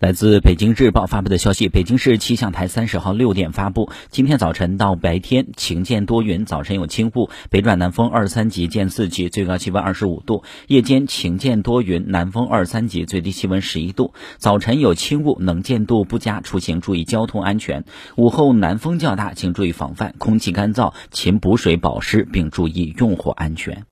来自北京日报发布的消息北京市气象台三十号六点发布。今天早晨到白天晴间多云早晨有轻雾。北转南风二三级见四级最高气温二十五度。夜间晴间多云南风二三级最低气温十一度。早晨有轻雾能见度不佳出行注意交通安全。午后南风较大请注意防范空气干燥勤补水保湿并注意用火安全。